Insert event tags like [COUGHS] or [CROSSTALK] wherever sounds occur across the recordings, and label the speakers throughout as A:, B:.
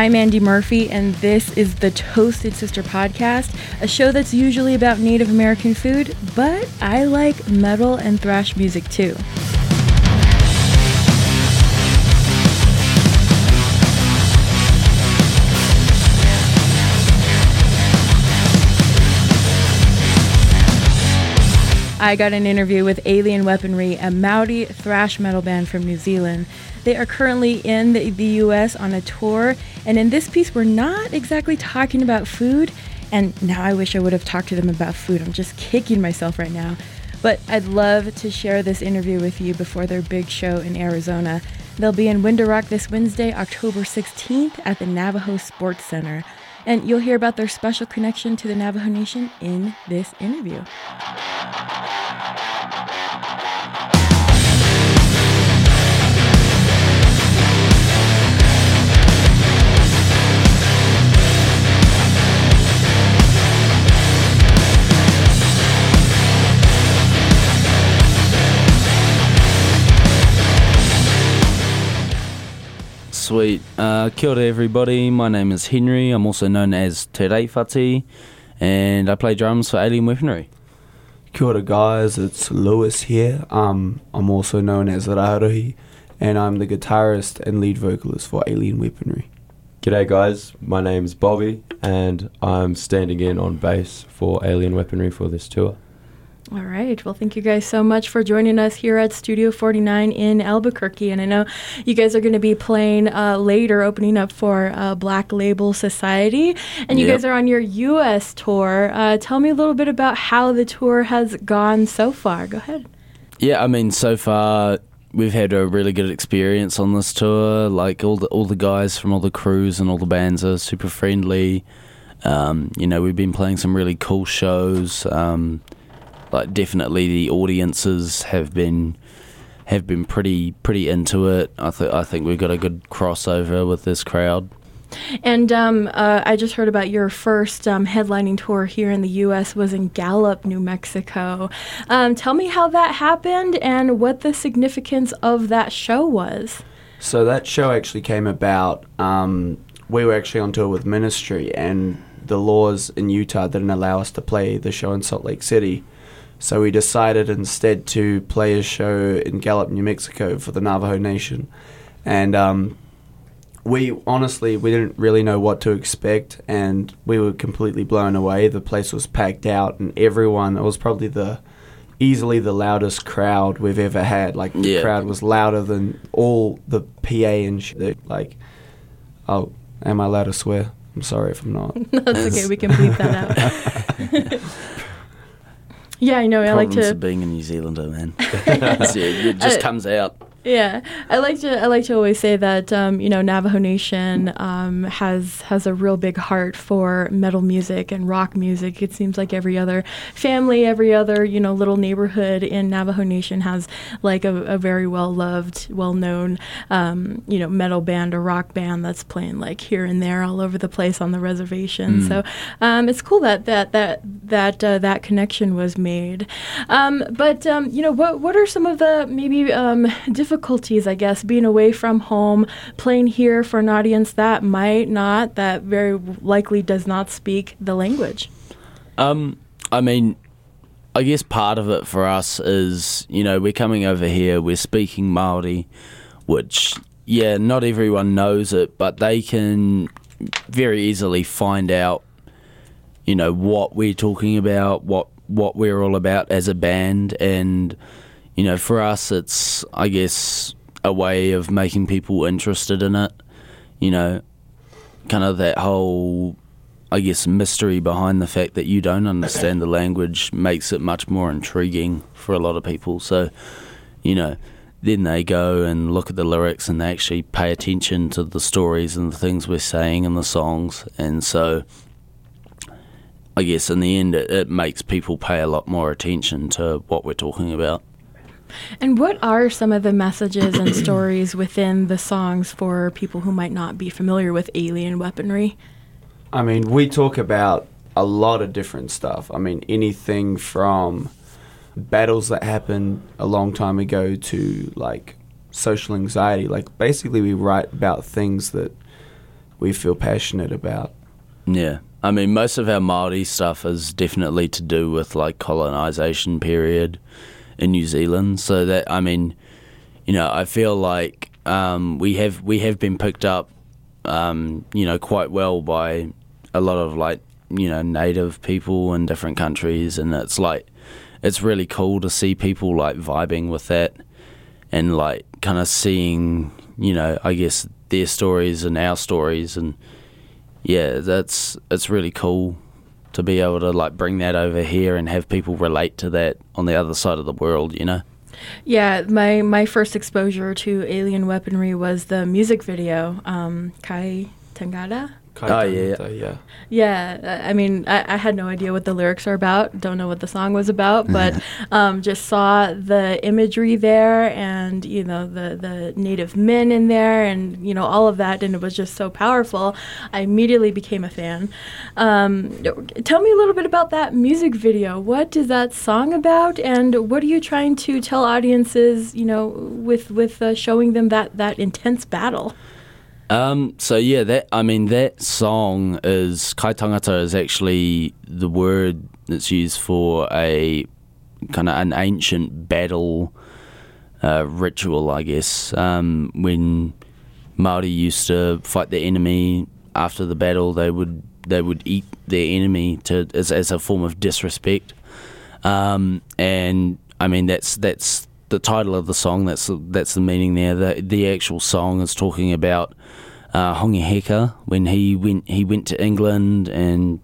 A: I'm Andy Murphy, and this is the Toasted Sister podcast, a show that's usually about Native American food, but I like metal and thrash music too. I got an interview with Alien Weaponry, a Maori thrash metal band from New Zealand. They are currently in the, the US on a tour, and in this piece, we're not exactly talking about food. And now I wish I would have talked to them about food. I'm just kicking myself right now. But I'd love to share this interview with you before their big show in Arizona. They'll be in Window Rock this Wednesday, October 16th at the Navajo Sports Center. And you'll hear about their special connection to the Navajo Nation in this interview.
B: Sweet. Uh, kia ora everybody, my name is Henry, I'm also known as Te Reifati, and I play drums for Alien Weaponry.
C: Kia ora guys, it's Lewis here. Um, I'm also known as Raruhi, and I'm the guitarist and lead vocalist for Alien Weaponry.
D: G'day guys, my name's Bobby and I'm standing in on bass for Alien Weaponry for this tour.
A: All right. Well, thank you guys so much for joining us here at Studio 49 in Albuquerque. And I know you guys are going to be playing uh, later, opening up for uh, Black Label Society. And you
B: Yep.
A: guys are on your U.S. tour. Uh, tell me a little bit about how the tour has gone so far. Go ahead.
B: Yeah, I mean, so far we've had a really good experience on this tour. Like all the all the guys from all the crews and all the bands are super friendly. Um, you know, we've been playing some really cool shows. Um, like definitely the audiences have been have been pretty pretty into it. I think I think we've got a good crossover with this crowd.
A: And um, uh, I just heard about your first um, headlining tour here in the U.S. was in Gallup, New Mexico. Um, tell me how that happened and what the significance of that show was.
C: So that show actually came about. Um, we were actually on tour with Ministry, and the laws in Utah didn't allow us to play the show in Salt Lake City. So we decided instead to play a show in Gallup, New Mexico for the Navajo Nation. And um, we honestly we didn't really know what to expect and we were completely blown away the place was packed out and everyone it was probably the easily the loudest crowd we've ever had like the
B: Yeah.
C: crowd was louder than all the pa and shit like oh am i allowed to swear i'm sorry if i'm not [LAUGHS]
A: That's okay. We can bleep that out. [LAUGHS] [LAUGHS] yeah, I know. I like
B: Problems
A: to.
B: of being a New Zealander, man. [LAUGHS] It, it just
A: Uh,
B: comes out.
A: Yeah, I like to. I like to always say that um, you know Navajo Nation um, has has a real big heart for metal music and rock music. It seems like every other family, every other you know little neighborhood in Navajo Nation has like a, a very well loved, well known um, you know metal band or rock band that's playing like here and there all over the place on the reservation.
B: Mm.
A: So um, it's cool that that that that uh, that connection was made. Um, but um, you know, what what are some of the maybe um, difficulties? I guess being away from home, playing here for an audience that might not, that very likely does not speak the language.
B: Um, I mean, I guess part of it for us is, you know, we're coming over here, we're speaking Maori, which, yeah, not everyone knows it, but they can very easily find out, you know, what we're talking about, what what we're all about as a band, and you know, for us, it's I guess a way of making people interested in it. You know, kind of that whole I guess, mystery behind the fact that you don't understand the language makes it much more intriguing for a lot of people. So, you know, then they go and look at the lyrics and they actually pay attention to the stories and the things we're saying in the songs. And so, I guess in the end, it, it makes people pay a lot more attention to what we're talking about.
A: And what are some of the messages and [CLEARS THROAT] stories within the songs for people who might not be familiar with alien weaponry?
C: I mean, we talk about a lot of different stuff. I mean, anything from battles that happened a long time ago to like social anxiety. Like, basically, we write about things that we feel passionate about.
B: Yeah. I mean, most of our Māori stuff is definitely to do with like colonisation period in New Zealand. So that I mean, you know, I feel like um, we have we have been picked up, um, you know, quite well by a lot of like you know native people in different countries, and it's like it's really cool to see people like vibing with that and like kind of seeing you know I guess their stories and our stories. And yeah, that's it's really cool to be able to like bring that over here and have people relate to that on the other side of the world, you know.
A: Yeah, my my first exposure to alien weaponry was the music video, um, Kai Tangata.
B: Oh, yeah.
C: So, yeah.
A: Yeah, I I mean, I, I had no idea what the lyrics are about. Don't know what the song was about, but [LAUGHS] um, just saw the imagery there, and you know the the native men in there, and you know all of that, and it was just so powerful. I immediately became a fan. Um, tell me a little bit about that music video. What is that song about, and what are you trying to tell audiences? You know, with with uh, showing them that that intense battle.
B: Um, so yeah, that I mean that song is kai tangata is actually the word that's used for a kind of an ancient battle uh, ritual, I guess. Um, when Maori used to fight the enemy after the battle, they would they would eat their enemy to as, as a form of disrespect. Um, and I mean that's that's the title of the song. That's that's the meaning there. The the actual song is talking about uh, Hongi Hika when he went he went to England and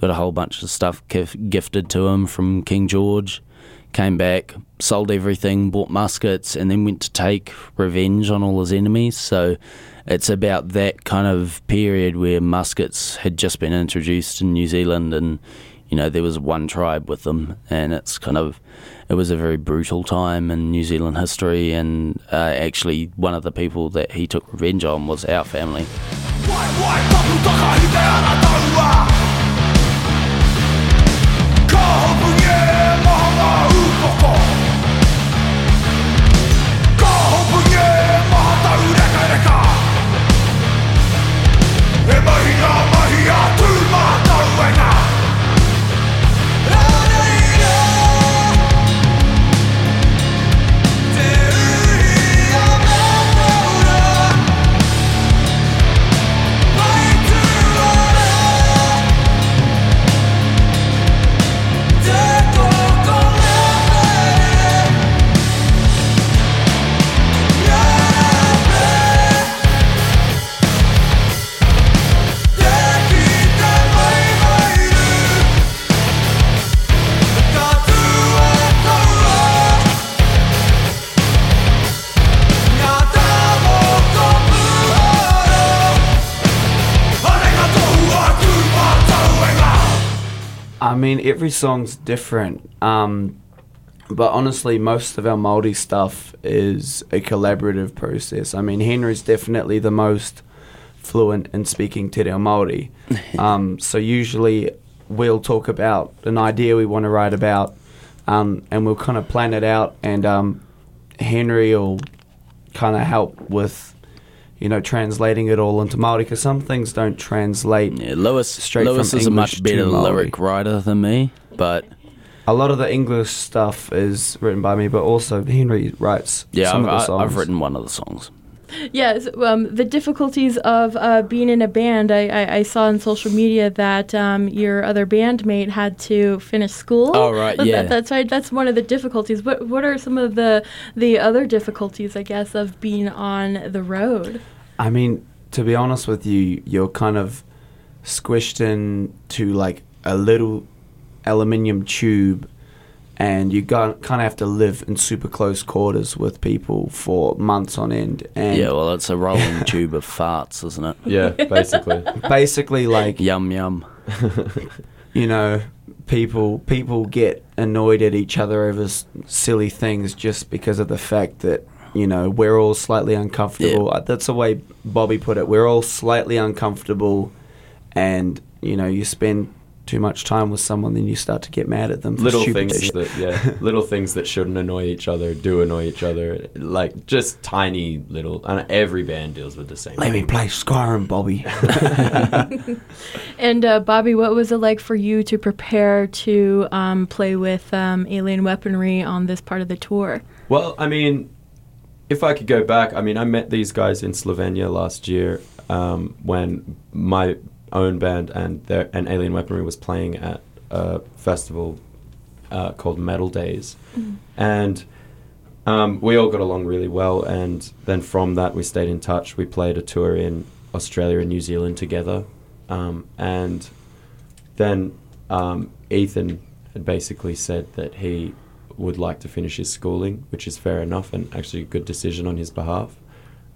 B: got a whole bunch of stuff gif- gifted to him from King George. Came back, sold everything, bought muskets, and then went to take revenge on all his enemies. So it's about that kind of period where muskets had just been introduced in New Zealand, and you know there was one tribe with them, and it's kind of it was a very brutal time in New Zealand history, and uh, actually one of the people that he took revenge on was our family.
C: Mean, every song's different. Um, but honestly, most of our Māori stuff is a collaborative process. I mean, Henry's definitely the most fluent in speaking Te Reo Māori. [LAUGHS] um, so usually we'll talk about an idea we want to write about, um, and we'll kind of plan it out, and um, Henry will kind of help with, you know, translating it all into Māori, because some things don't translate.
B: Yeah, Lewis
C: Straight
B: Lewis
C: from
B: is a much better lyric writer than me, but
C: A lot of the English stuff is written by me, but also Henry writes
B: yeah,
C: some
B: I've,
C: of the
B: I-
C: songs.
B: I've written one of the songs.
A: Yes, um, the difficulties of uh, being in a band. I, I, I saw on social media that um, your other bandmate had to finish school.
B: Oh, right, [LAUGHS]
A: That-
B: yeah.
A: that's right. That's one of the difficulties. What What are some of the the other difficulties, I guess, of being on the road?
C: I mean, to be honest with you, you're kind of squished in to like a little aluminium tube, and you got kind of have to live in super close quarters with people for months on end. And
B: yeah, well, it's a rolling [LAUGHS] tube of farts, isn't it?
D: Yeah, basically. [LAUGHS]
C: basically, like
B: Yum yum. [LAUGHS]
C: you know, people people get annoyed at each other over s- silly things just because of the fact that you know we're all slightly uncomfortable. Uh, That's the way Bobby put it. We're all slightly uncomfortable, and you know, you spend too much time with someone, then you start to get mad at them. For
D: little things
C: shit.
D: that yeah [LAUGHS] little things that shouldn't annoy each other do annoy each other like just tiny little and every band deals with the same
C: Let me play Skyrim, Bobby. [LAUGHS] [LAUGHS]
A: And uh, Bobby, what was it like for you to prepare to um, play with um, alien weaponry on this part of the tour?
D: well i mean if i could go back i mean i met these guys in slovenia last year um, when my own band and their and alien weaponry was playing at a festival uh, called metal days. And um, we all got along really well and then from that we stayed in touch. We played a tour in australia and new zealand together. Um, and then um, ethan had basically said that he would like to finish his schooling which is fair enough and actually a good decision on his behalf.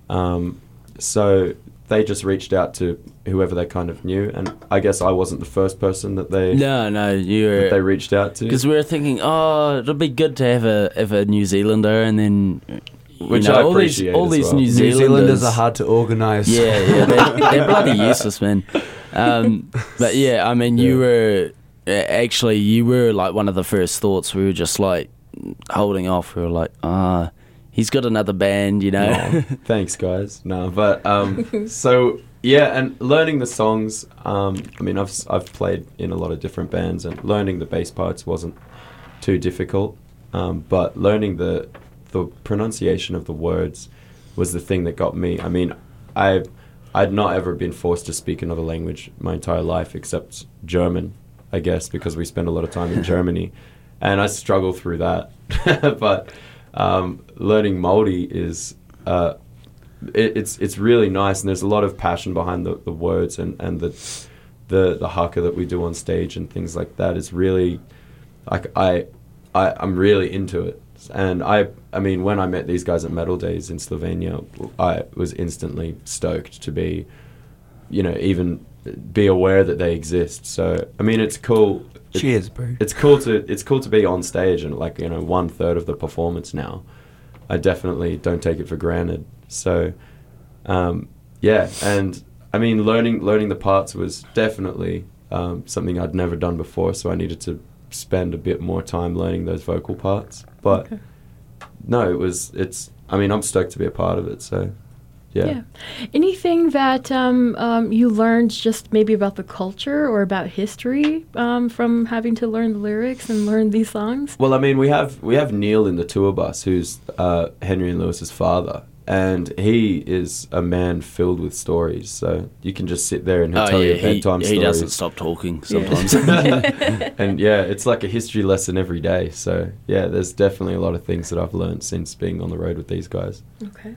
D: Um, so they just reached out to whoever they kind of knew and i guess i wasn't the first person that they
B: No, no, you
D: that they reached out to
B: because we were thinking, oh, it'll be good to have a have a New Zealander, and then you
D: Which
B: know,
D: I
B: all these
D: appreciate
B: all
D: as
B: these
D: well.
B: New
C: New
B: Zealanders,
C: Zealanders are hard to organise.
B: Yeah, yeah, they're, [LAUGHS] they're bloody useless, man. Um, but yeah, I mean, you were uh, actually you were like one of the first thoughts. We were just like holding off. We were like, ah, he's got another band, you know. [LAUGHS]
D: Thanks, guys. No, but um, [LAUGHS] so yeah, and learning the songs. Um, I mean, I've I've played in a lot of different bands, and learning the bass parts wasn't too difficult. Um, but learning the the pronunciation of the words was the thing that got me. I mean, I I'd not ever been forced to speak another language my entire life except German, I guess, because we spend a lot of time in [LAUGHS] Germany, and I struggle through that. but um, learning Māori is uh, it, it's it's really nice, and there's a lot of passion behind the, the words and, and the the the haka that we do on stage and things like that. Is really like I, I I'm really into it, and I I mean when I met these guys at Metal Days in Slovenia, I was instantly stoked to be, you know, even be aware that they exist. So I mean, it's cool.
C: Cheers, bro.
D: it's cool to it's cool to be on stage and like you know one third of the performance now. I definitely don't take it for granted. So, um, yeah, and I mean learning learning the parts was definitely um, something I'd never done before. So I needed to spend a bit more time learning those vocal parts. But
A: Okay.
D: no, it was it's. I mean, I'm stoked to be a part of it. So, yeah.
A: Anything that um, um, you learned just maybe about the culture or about history um, from having to learn the lyrics and learn these songs?
D: Well, I mean, we have we have Neil in the tour bus, who's uh, Henry and Lewis's father, and he is a man filled with stories. So you can just sit there and he'll
B: Oh
D: tell
B: yeah,
D: you
B: he,
D: bedtime story.
B: he
D: stories.
B: doesn't stop talking
A: Yeah.
B: sometimes. [LAUGHS] [LAUGHS]
D: and yeah, it's like a history lesson every day. So yeah, there's definitely a lot of things that I've learned since being on the road with these guys.
A: Okay.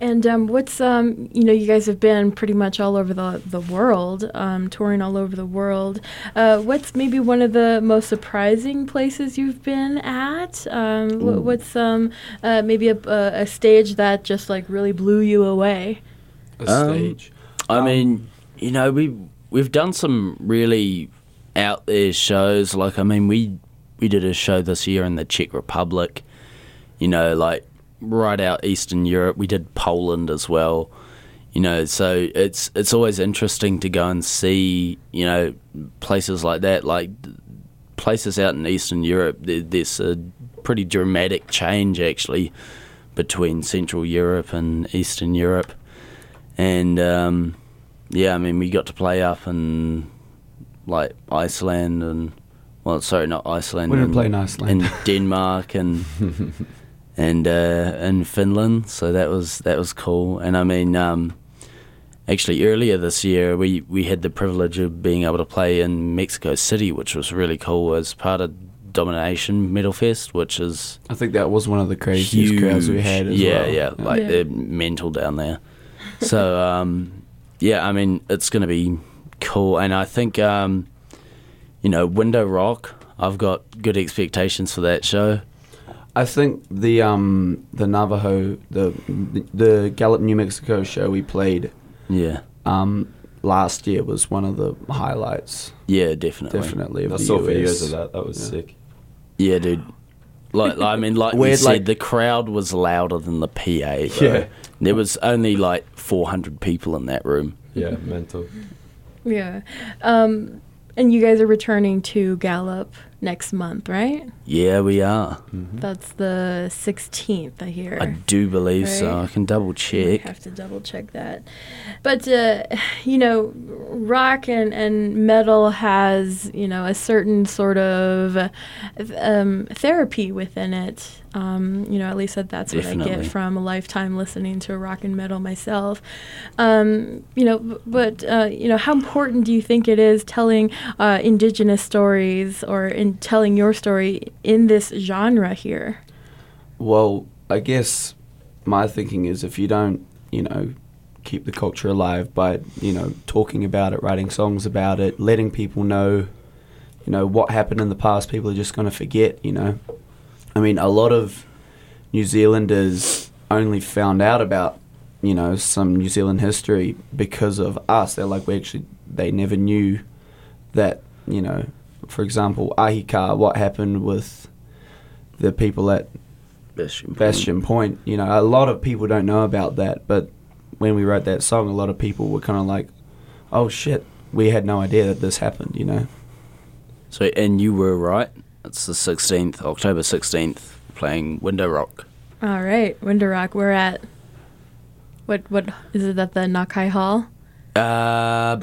A: And um, what's um, you know, you guys have been pretty much all over the the world, um, touring all over the world. Uh, what's maybe one of the most surprising places you've been at? Um, wh- what's um, uh, maybe a, a, a stage that just like really blew you away?
C: A
B: Um,
C: stage.
B: I
C: Um,
B: mean, you know, we we've done some really out there shows. Like, I mean, we we did a show this year in the Czech Republic. You know, like right out Eastern Europe. We did Poland as well. You know, so it's it's always interesting to go and see. You know, places like that, like places out in Eastern Europe. There, there's a pretty dramatic change actually between Central Europe and Eastern Europe and um, yeah, I mean, we got to play up in like Iceland and well, sorry, not Iceland.
C: We didn't
B: and,
C: play in Iceland.
B: and Denmark and [LAUGHS] and uh, and Finland. So that was that was cool. And I mean, um, actually, earlier this year, we we had the privilege of being able to play in Mexico City, which was really cool as part of Domination Metal Fest, which is
C: I think that was one of the craziest crowds we had as
B: yeah,
C: well.
B: yeah, like
A: Yeah.
B: they're mental down there. So [LAUGHS] um, yeah, I mean it's going to be cool, and I think um, you know Window Rock. I've got good expectations for that show.
C: I think the um the Navajo the the Gallup New Mexico show we played
B: Yeah,
C: um last year was one of the highlights
B: yeah, definitely,
C: definitely
D: I saw
C: US.
D: videos of that. That was
C: Yeah.
D: sick.
B: Yeah, dude. Like, like, I mean, like we
C: Weird,
B: said,
C: like-
B: the crowd was louder than the PA. Bro.
D: Yeah.
B: there was only like 400 people in that room.
D: Yeah, mental.
A: Yeah. Um, And you guys are returning to Gallup next month, right?
B: Yeah, we are.
D: Mm-hmm.
A: That's the 16th, I hear.
B: I do believe so. I can double check.
A: I
B: check.
A: have to double check that. But, uh, you know, rock and, and metal has, you know, a certain sort of um, therapy within it. Um, you know, at least that, that's what I get from a lifetime listening to rock and metal myself. Um, you know, b- but, uh, you know, how important do you think it is telling uh, indigenous stories or in telling your story in this genre here?
C: Well, I guess my thinking is if you don't, you know, keep the culture alive by, you know, talking about it, writing songs about it, letting people know, you know, what happened in the past, people are just going to forget, you know. I mean, a lot of New Zealanders only found out about, you know, some New Zealand history because of us. They're like, we actually, they never knew that, you know, for example, Ahika, what happened with the people at
B: Bastion. Point.
C: Bastion Point. You know, a lot of people don't know about that, but when we wrote that song, a lot of people were kind of like, "Oh shit, we had no idea that this happened." You know.
B: So, and you were right. It's the 16th, October 16th, playing Window Rock.
A: All right, Window Rock. We're at what? What is it at the Nakai Hall?
B: Uh,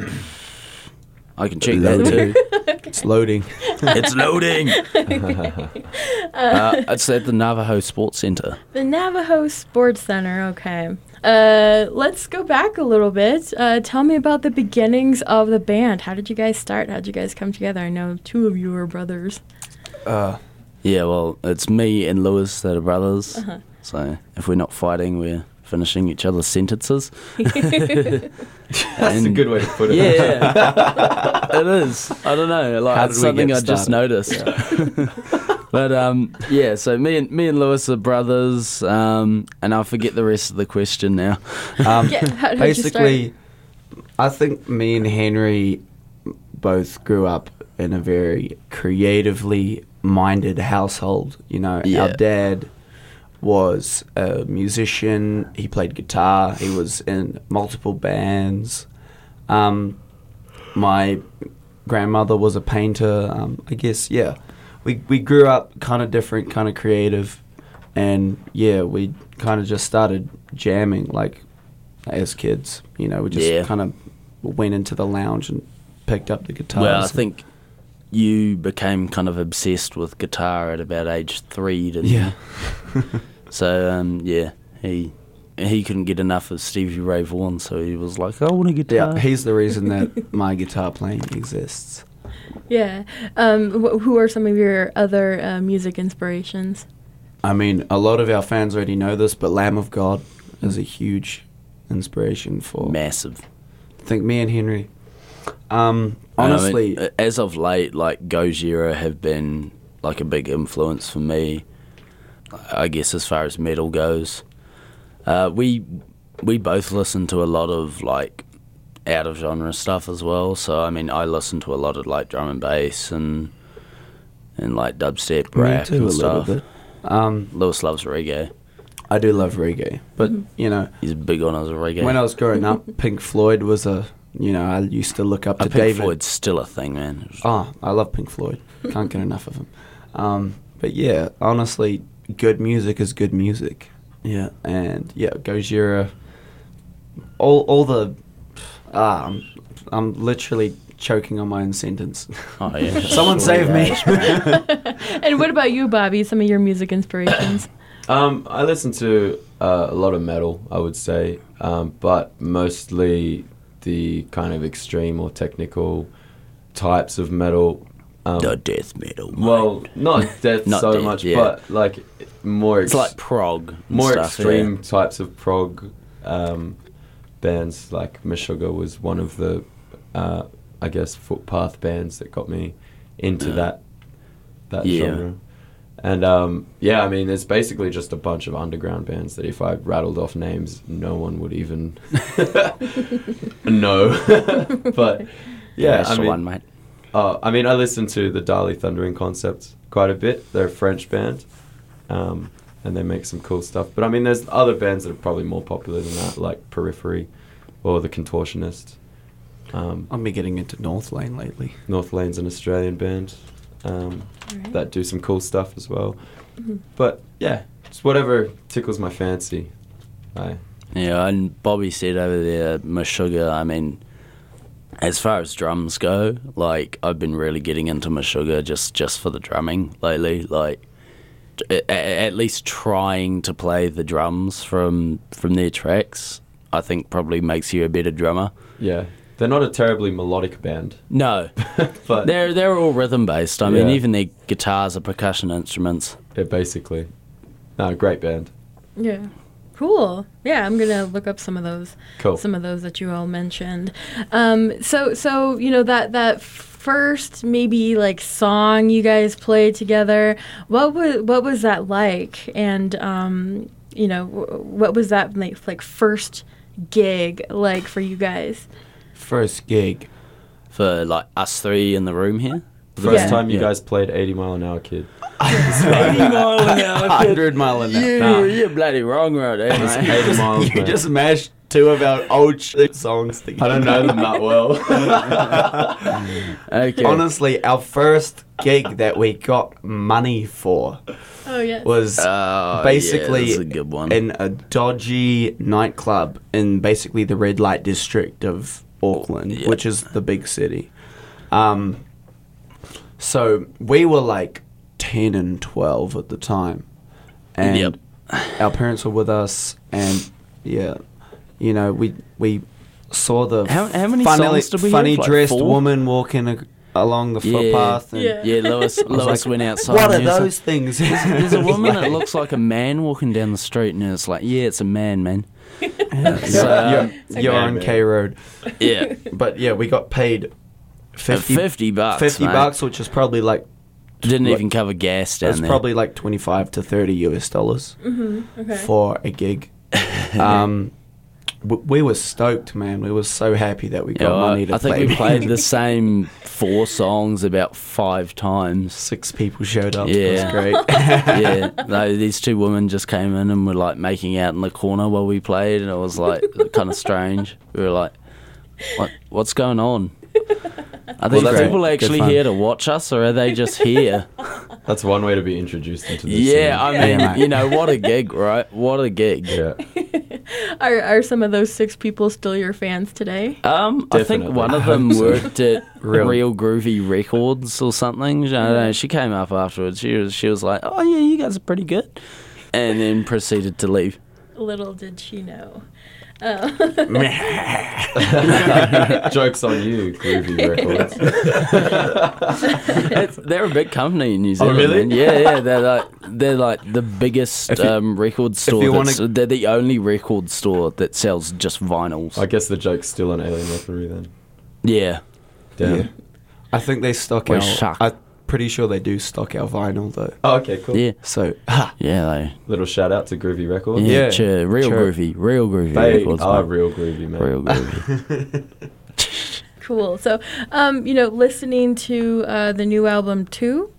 B: I can check that too. [LAUGHS]
C: It's loading.
B: it's loading. [LAUGHS] uh, it's at the Navajo Sports Centre.
A: The Navajo Sports Center. Okay. Uh, let's go back a little bit. Uh, tell me about the beginnings of the band. How did you guys start? How did you guys come together? I know two of you are brothers.
C: Uh,
B: Yeah, well, it's me and Lewis that are brothers.
A: Uh-huh.
B: So if we're not fighting, we're finishing each other's sentences. [LAUGHS]
D: That's a good way to put it.
B: Yeah, [LAUGHS] it is. I don't know. Like
C: How
B: it's something
C: get
B: I just
C: started?
B: noticed. [LAUGHS] but um, yeah. So me and me and Lewis are brothers. Um, and I forget the rest of the question now.
C: um,
A: Yeah, how did you
C: basically, I think me and Henry both grew up in a very creatively minded household. You know,
B: Yeah.
C: our dad was a musician. He played guitar. He was in multiple bands. Um, my grandmother was a painter. Um, I guess yeah, we we grew up kind of different, kind of creative, and yeah, we kind of just started jamming like as kids. You know, we just
B: Yeah.
C: kind of went into the lounge and picked up the guitars.
B: Well, I think you became kind of obsessed with guitar at about age three, didn't
C: Yeah.
B: you? [LAUGHS] So um, yeah, he he couldn't get enough of Stevie Ray Vaughan, so he was like, "I want a guitar."
C: Yeah, he's the reason [LAUGHS] that my guitar playing exists.
A: Yeah. Um, wh- who are some of your other uh, music inspirations?
C: I mean, a lot of our fans already know this, but Lamb of God is a huge inspiration for.
B: massive.
C: I think me and Henry. Um,
B: I mean,
C: honestly,
B: as of late, like Gojira have been like a big influence for me. I guess as far as metal goes, uh, we we both listen to a lot of like out of genre stuff as well. So I mean, I listen to a lot of like drum and bass and and like dubstep,
C: me
B: rap
C: too,
B: and
C: a little
B: stuff.
C: bit. Um,
B: Lewis loves reggae.
C: I do love reggae, but
A: Mm-hmm.
C: you know,
B: He's big on his reggae.
C: when I was growing up, [LAUGHS] Pink Floyd was a. You know, I used to look up
B: Uh,
C: to
B: Pink
C: David.
B: Floyd's still a thing, man. It
C: Oh, I love Pink Floyd. Can't get enough of him. Um, but yeah, honestly, good music is good music. Yeah, and yeah, Gojira. All all the, ah, I'm, I'm literally choking on my own sentence.
B: Oh yeah. [LAUGHS]
C: Someone save me. [LAUGHS] [LAUGHS]
A: and what about you, Bobby? Some of your music inspirations? [COUGHS]
D: Um, I listen to uh, a lot of metal, I would say, um, but mostly the kind of extreme or technical types of metal. Um,
B: the death metal.
D: well, not [LAUGHS] death
B: Not
D: so
B: death,
D: much,
B: yeah.
D: but like more.
B: it's like prog.
D: more
B: stuff,
D: extreme
B: yeah.
D: types of prog um, bands. Like Meshuggah was one of the, uh, I guess, footpath bands that got me into
B: Yeah.
D: that that
B: Yeah.
D: genre. And um, yeah, I mean, it's basically just a bunch of underground bands that if I rattled off names, no one would even [LAUGHS] know. [LAUGHS] but yeah,
B: that's
D: I mean,
B: one, mate.
D: uh, I mean, I listen to the Dali Thundering Concept quite a bit. They're a French band, um, and they make some cool stuff. But I mean, there's other bands that are probably more popular than that, like Periphery or The Contortionist. Um,
C: I've been getting into North Lane lately.
D: North Lane's an Australian band um,
A: Alright.
D: that do some cool stuff as well.
A: Mhm.
D: But yeah, just whatever tickles my fancy. I
B: Yeah, and Bobby said over there, Meshuggah, I mean, as far as drums go, like, I've been really getting into Meshuggah just, just for the drumming lately. Like, a- a- at least trying to play the drums from from their tracks, I think probably makes you a better drummer.
D: yeah, they're not a terribly melodic band,
B: No, [LAUGHS]
D: but
B: they're they're all rhythm based. I mean,
D: Yeah.
B: even their guitars are percussion instruments.
D: yeah, basically, no, great band.
A: Yeah. Cool. Yeah, I'm gonna look up some of those.
D: Cool.
A: Some of those that you all mentioned. Um, so, so you know that that first maybe like song you guys played together. What was what was that like? And um, you know, what was that like, like first gig like for you guys?
C: First gig.
B: For like us three in the room here.
D: First
A: Yeah.
D: time you
B: Yeah.
D: guys played 80 Mile an Hour Kid. [LAUGHS]
B: 80 mile an hour.
C: 100 mile an hour.
B: You,
C: Nah.
B: You're bloody wrong right there,
D: It's
B: mate.
D: 80 miles, [LAUGHS]
C: you
D: mate.
C: just mashed two of our old shit songs together.
D: I don't know them that well. [LAUGHS]
B: Okay.
C: Honestly, our first gig that we got money for
A: Oh yes.
C: was
B: Oh,
C: basically
B: yeah, that's a good one.
C: in a dodgy nightclub in basically the red light district of Auckland,
B: Yeah.
C: which is the big city. Um, so we were like 10 and 12 at the time. And
B: Yep.
C: our parents were with us, and yeah, you know, we we saw the
B: How- how many
C: funny,
B: songs did we
C: funny
B: have?
C: Dressed
B: four?
C: woman walking a, along the
B: Yeah.
C: footpath. And
A: Yeah.
B: yeah, Lewis, [LAUGHS]
C: I
B: Lewis
C: like,
B: went outside.
C: What are
B: he was
C: those things?
B: Like, there's a [LAUGHS] woman that looks like a man walking down the street, and it's like, yeah, it's a man, man. So, um,
C: you're, you're on. K Road.
B: yeah, [LAUGHS]
C: But yeah, we got paid 50,
B: 50 bucks.
C: 50
B: mate.
C: bucks, which is probably like
B: Didn't
C: Like,
B: even cover gas down
C: that's
B: there.
C: probably like 25 to 30 US dollars
A: Mm-hmm. Okay.
C: for a gig. [LAUGHS] um, w- we were stoked, man. We were so happy that we got
B: well,
C: money to play.
B: I think
C: play.
B: we played the [LAUGHS] same four songs about five times.
C: Six people showed up.
B: Yeah.
C: It was great. [LAUGHS] [LAUGHS]
B: yeah, no, these two women just came in and were like making out in the corner while we played, and it was like kind of strange. We were like, "What? What's going on?" Are these
C: that's
B: people
C: good
B: actually here to watch us, or are they just here?
D: That's one way to be introduced into this.
B: yeah, I mean,
C: Yeah,
B: you know, what a gig, right? What a gig.
D: yeah. [LAUGHS]
A: Are are some of those six people still your fans today?
B: Um, I think one of them worked at [LAUGHS]
C: Real-
B: Real. Groovy Records or something. I don't know. She came up afterwards. She was she was like, "Oh yeah, you guys are pretty good," and then proceeded to leave.
A: Little did she know. Uh, [LAUGHS] [LAUGHS]
D: Jokes on you, Groovy Records.
B: It's, they're a big company in New Zealand.
D: really?
B: man. Yeah, yeah. They're like they're like the biggest
C: you-
B: um, record store.
C: wanna-
B: They're the only record store that sells just vinyls.
D: I guess the joke's still on Alien Weaponry then.
B: yeah,
D: Damn.
C: Yeah. I think they stuck
B: We're
C: our.
B: shocked.
C: I'm pretty sure they do stock our vinyl though.
D: Oh, okay, cool.
B: yeah,
C: So ha. [LAUGHS]
B: yeah. They
D: Little shout out to Groovy Records.
B: yeah,
C: Yeah,
B: sure, real
C: sure.
B: groovy, real groovy
D: They
B: records.
D: are
B: mate.
D: real groovy, man.
B: real [LAUGHS] groovy.
A: cool. So, um, you know, listening to uh, the new album too.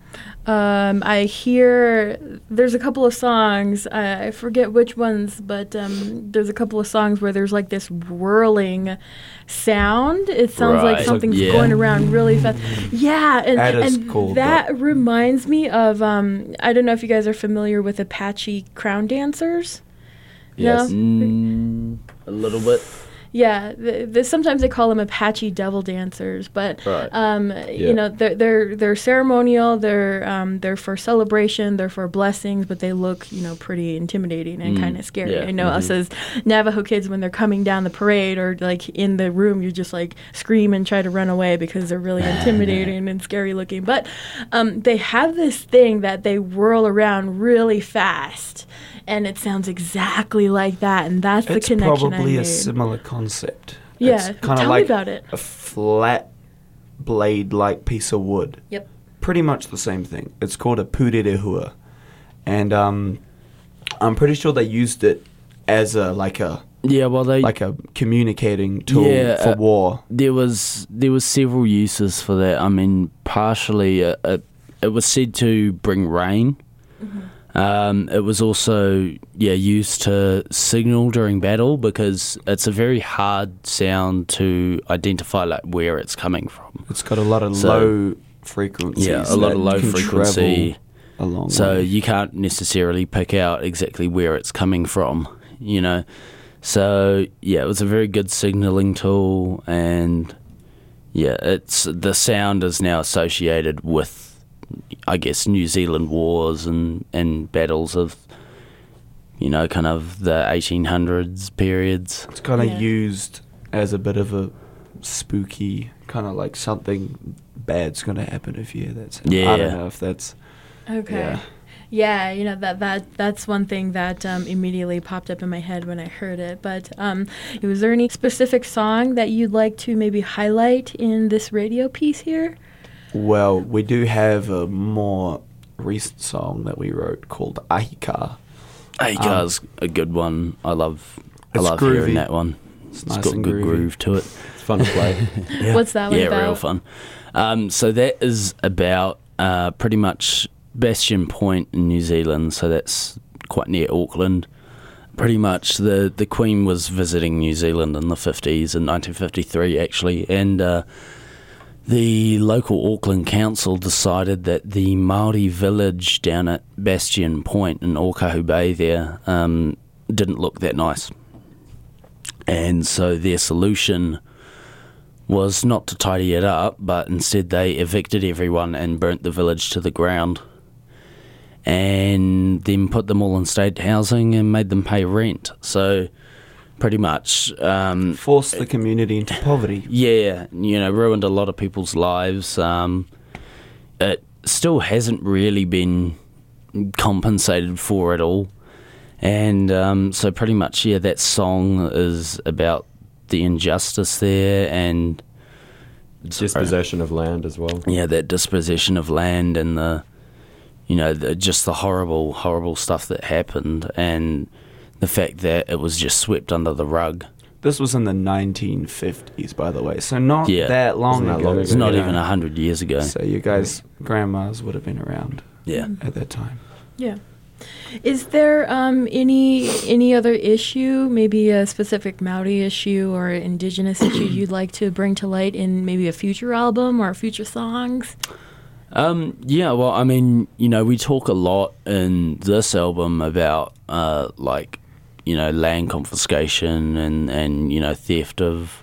A: Um, I hear there's a couple of songs. I, I forget which ones, but um, there's a couple of songs where there's like this whirling sound. It sounds like
B: Right.
A: something's
B: Yeah.
A: going around really fast. Yeah, and,
C: That
A: and
C: cool,
A: that reminds me of um, I don't know if you guys are familiar with Apache crown dancers.
D: Yes.
A: No?
B: Mm, a little bit.
A: Yeah, the, the, sometimes they call them Apache devil dancers, but
B: Right.
A: um,
D: Yeah.
A: you know they're they're they're ceremonial. They're um, they're for celebration. They're for blessings, but they look you know pretty intimidating and
B: Mm,
A: kind of scary.
B: yeah,
A: I know us as Navajo kids when they're coming down the parade or like in the room, you just like scream and try to run away because they're really [LAUGHS] intimidating and scary looking. But um, they have this thing that they whirl around really fast. And it sounds exactly like that, and that's the
C: it's
A: connection I
C: probably
A: made.
C: a similar concept.
A: Yeah,
C: it's kind
A: tell
C: of like
A: me about it.
C: a flat blade-like piece of wood.
A: Yep.
C: Pretty much the same thing. It's called a purerehua, and um, I'm pretty sure they used it as a like a
B: Yeah, well, they
C: like a communicating tool
B: Yeah,
C: for
B: uh,
C: war.
B: there was there was several uses for that. I mean, partially uh, uh, it was said to bring rain. Um, it was also yeah used to signal during battle because it's a very hard sound to identify like where it's coming from.
C: It's got a lot of
B: So-
C: low frequencies.
B: Yeah, a lot of low frequency.
C: travel A long
B: So
C: way.
B: you can't necessarily pick out exactly where it's coming from, you know. So yeah, it was a very good signaling tool, and yeah, it's the sound is now associated with, I guess, New Zealand wars and and battles of, you know, kind of the eighteen hundreds periods.
C: It's kind of
A: Yeah.
C: used as a bit of a spooky kind of like something bad's going to happen if you hear that. Sound. I don't know if that's
A: Okay.
C: Yeah.
A: Yeah, you know that that that's one thing that um, immediately popped up in my head when I heard it. But um, was there any specific song that you'd like to maybe highlight in this radio piece here?
C: Well, we do have a more recent song that we wrote called Ahika.
B: Ahika's a good one. I love I
C: It's
B: love
C: groovy.
B: hearing that one.
C: It's
B: it's
C: nice
B: got
C: and
B: good
C: groovy.
B: groove to it.
D: It's fun to play. [LAUGHS]
C: Yeah. [LAUGHS]
A: What's that one
B: yeah,
A: about?
B: real fun. Um, so that is about uh, pretty much Bastion Point in New Zealand. So that's quite near Auckland. Pretty much the the Queen was visiting New Zealand in the fifties in 1953 actually, and uh, the local Auckland council decided that the Maori village down at Bastion Point in Okahu Bay there um, didn't look that nice, and so their solution was not to tidy it up, but instead they evicted everyone and burnt the village to the ground. And then put them all in state housing and made them pay rent. So, pretty much, um,
C: Force the community into poverty. [LAUGHS]
B: yeah, you know, ruined a lot of people's lives. Um, it still hasn't really been compensated for at all. And um, so, pretty much, yeah, that song is about the injustice there and
D: Dispossession of land as well.
B: yeah, that disposition of land and the, you know, the, just the horrible, horrible stuff that happened, and the fact that it was just swept under the rug.
C: This was in the 1950s, by the way, so not
B: Yeah.
C: that long
D: Isn't that
C: ago.
D: long
B: It's
D: ago?
B: not
C: you
B: even
C: know.
B: a hundred years ago.
C: So you guys' grandmas would have been around
B: Yeah.
C: at that time.
A: Yeah. Is there um, any any other issue, maybe a specific Maori issue or Indigenous issue [CLEARS THROAT] you'd like to bring to light in maybe a future album or future songs?
B: Um, yeah, well, I mean, you know, we talk a lot in this album about, uh, like, you know, land confiscation and, and you know, theft of,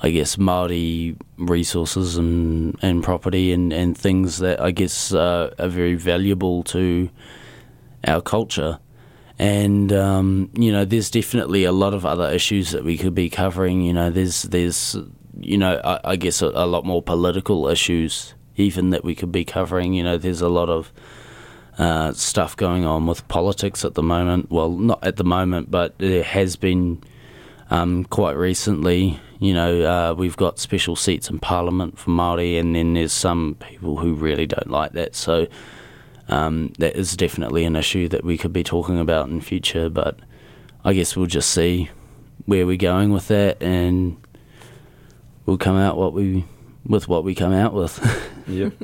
B: I guess, Māori resources and, and property and, and things that I guess uh, are very valuable to our culture. And um, you know, there's definitely a lot of other issues that we could be covering. You know, there's there's you know, I, I guess a, a lot more political issues even that we could be covering. You know, there's a lot of uh, stuff going on with politics at the moment. Well, not at the moment, but there has been um, quite recently. You know, uh, we've got special seats in Parliament for Maori, and then there's some people who really don't like that. So um, that is definitely an issue that we could be talking about in future. But I guess we'll just see where we're going with that, and we'll come out what we with what we come out with. [LAUGHS]
D: Yep.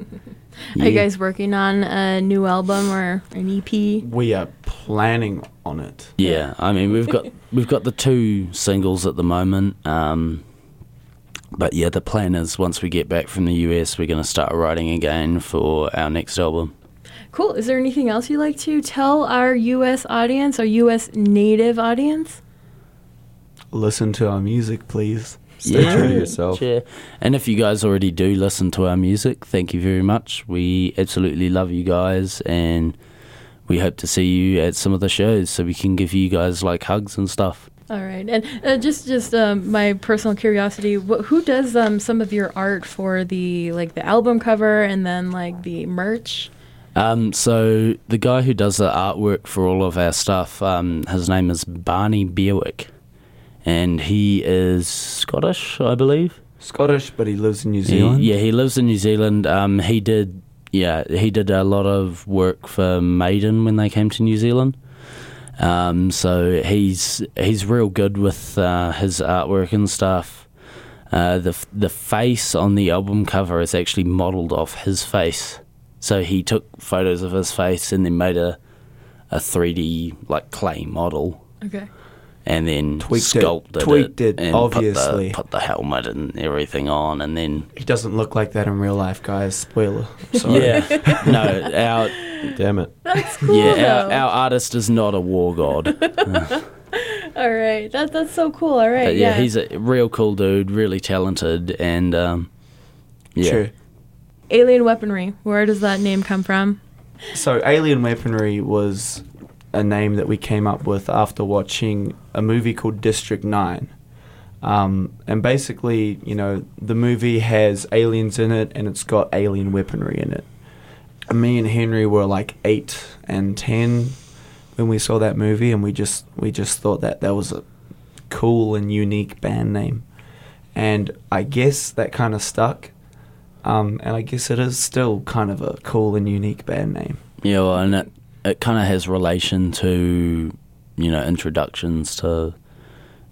A: Are you guys working on a new album or an E EP?
C: We are planning on it.
B: Yeah, I mean we've got [LAUGHS] we've got the two singles at the moment. Um, but yeah, the plan is once we get back from the US, we're going to start writing again for our next album.
A: Cool. Is there anything else you'd like to tell our U.S. audience, our U.S. native audience?
C: Listen to our music, please.
D: Stay true to yourself.
B: Yeah. And if you guys already do listen to our music, thank you very much. We absolutely love you guys, and we hope to see you at some of the shows so we can give you guys like hugs and stuff.
A: All right, and uh, just just um, my personal curiosity: wh- who does um, some of your art for the like the album cover and then like the merch?
B: Um, so the guy who does the artwork for all of our stuff, um, his name is Barney Beerwick, and he is Scottish, I believe.
C: Scottish, but he lives in New
B: He-
C: Zealand.
B: yeah, he lives in New Zealand. Um, he did, yeah, he did a lot of work for Maiden when they came to New Zealand. Um, so he's he's real good with uh, his artwork and stuff. Uh, the the face on the album cover is actually modelled off his face. So he took photos of his face and then made a a 3D like clay model
A: Okay.
B: And then
C: Tweaked it-
B: sculpted
C: tweaked it,
B: and
C: obviously.
B: put the, put the helmet and everything on and then
C: He doesn't look like that in real life, guys. Spoiler. [LAUGHS] Sorry.
B: yeah [LAUGHS] no our
D: Damn it.
A: That's [LAUGHS] cool.
B: yeah our, our artist is not a war god
A: All right. That, that's so cool. All right.
B: but yeah,
A: yeah.
B: he's a real cool dude really talented and um yeah
C: True.
A: Alien weaponry. Where does that name come from?
C: So, Alien Weaponry was a name that we came up with after watching a movie called District 9. Um, and basically, you know, the movie has aliens in it and it's got alien weaponry in it. And me and Henry were like 8 and 10 when we saw that movie and we just we just thought that that was a cool and unique band name. And I guess that kind of stuck. Um, and I guess it is still kind of a cool and unique band name.
B: Yeah, well, and it, it kind of has relation to, you know, introductions to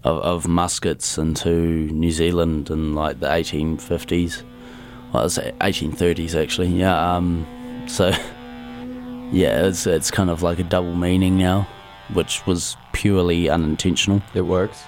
B: of, of muskets into New Zealand in like the 1850s. Well, it's 1830s actually. Yeah. Um. So, [LAUGHS] yeah, it's it's kind of like a double meaning now, which was purely unintentional.
D: It works.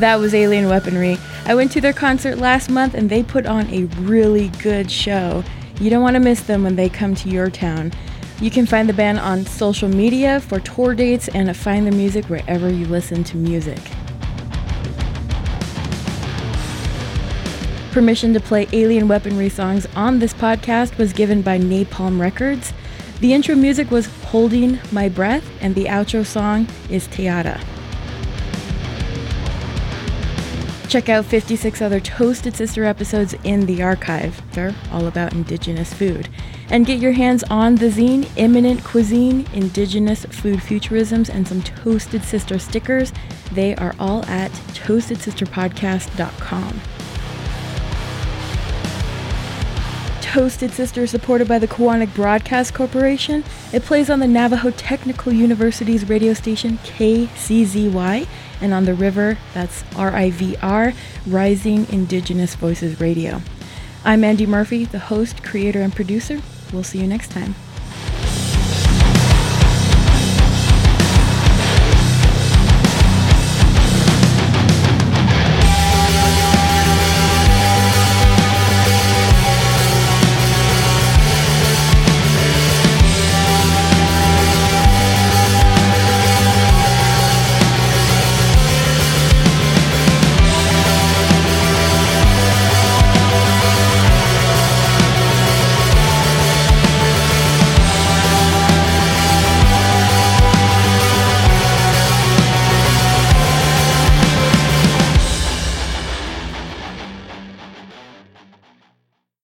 A: That was Alien Weaponry. I went to their concert last month and they put on a really good show. You don't want to miss them when they come to your town. You can find the band on social media for tour dates and find their music wherever you listen to music. Permission to play Alien Weaponry songs on this podcast was given by Napalm Records. The intro music was Holding My Breath, and the outro song is Teata. Check out 56 other Toasted Sister episodes in the archive. They're all about Indigenous food. And get your hands on the zine Imminent Cuisine, Indigenous Food Futurisms, and some Toasted Sister stickers. They are all at toastedsisterpodcast.com. Toasted Sister is supported by the Kiwanis Broadcast Corporation. It plays on the Navajo Technical University's radio station KCZY and on the river, that's RIVR, Rising Indigenous Voices Radio. I'm Andy Murphy, the host, creator, and producer. We'll see you next time.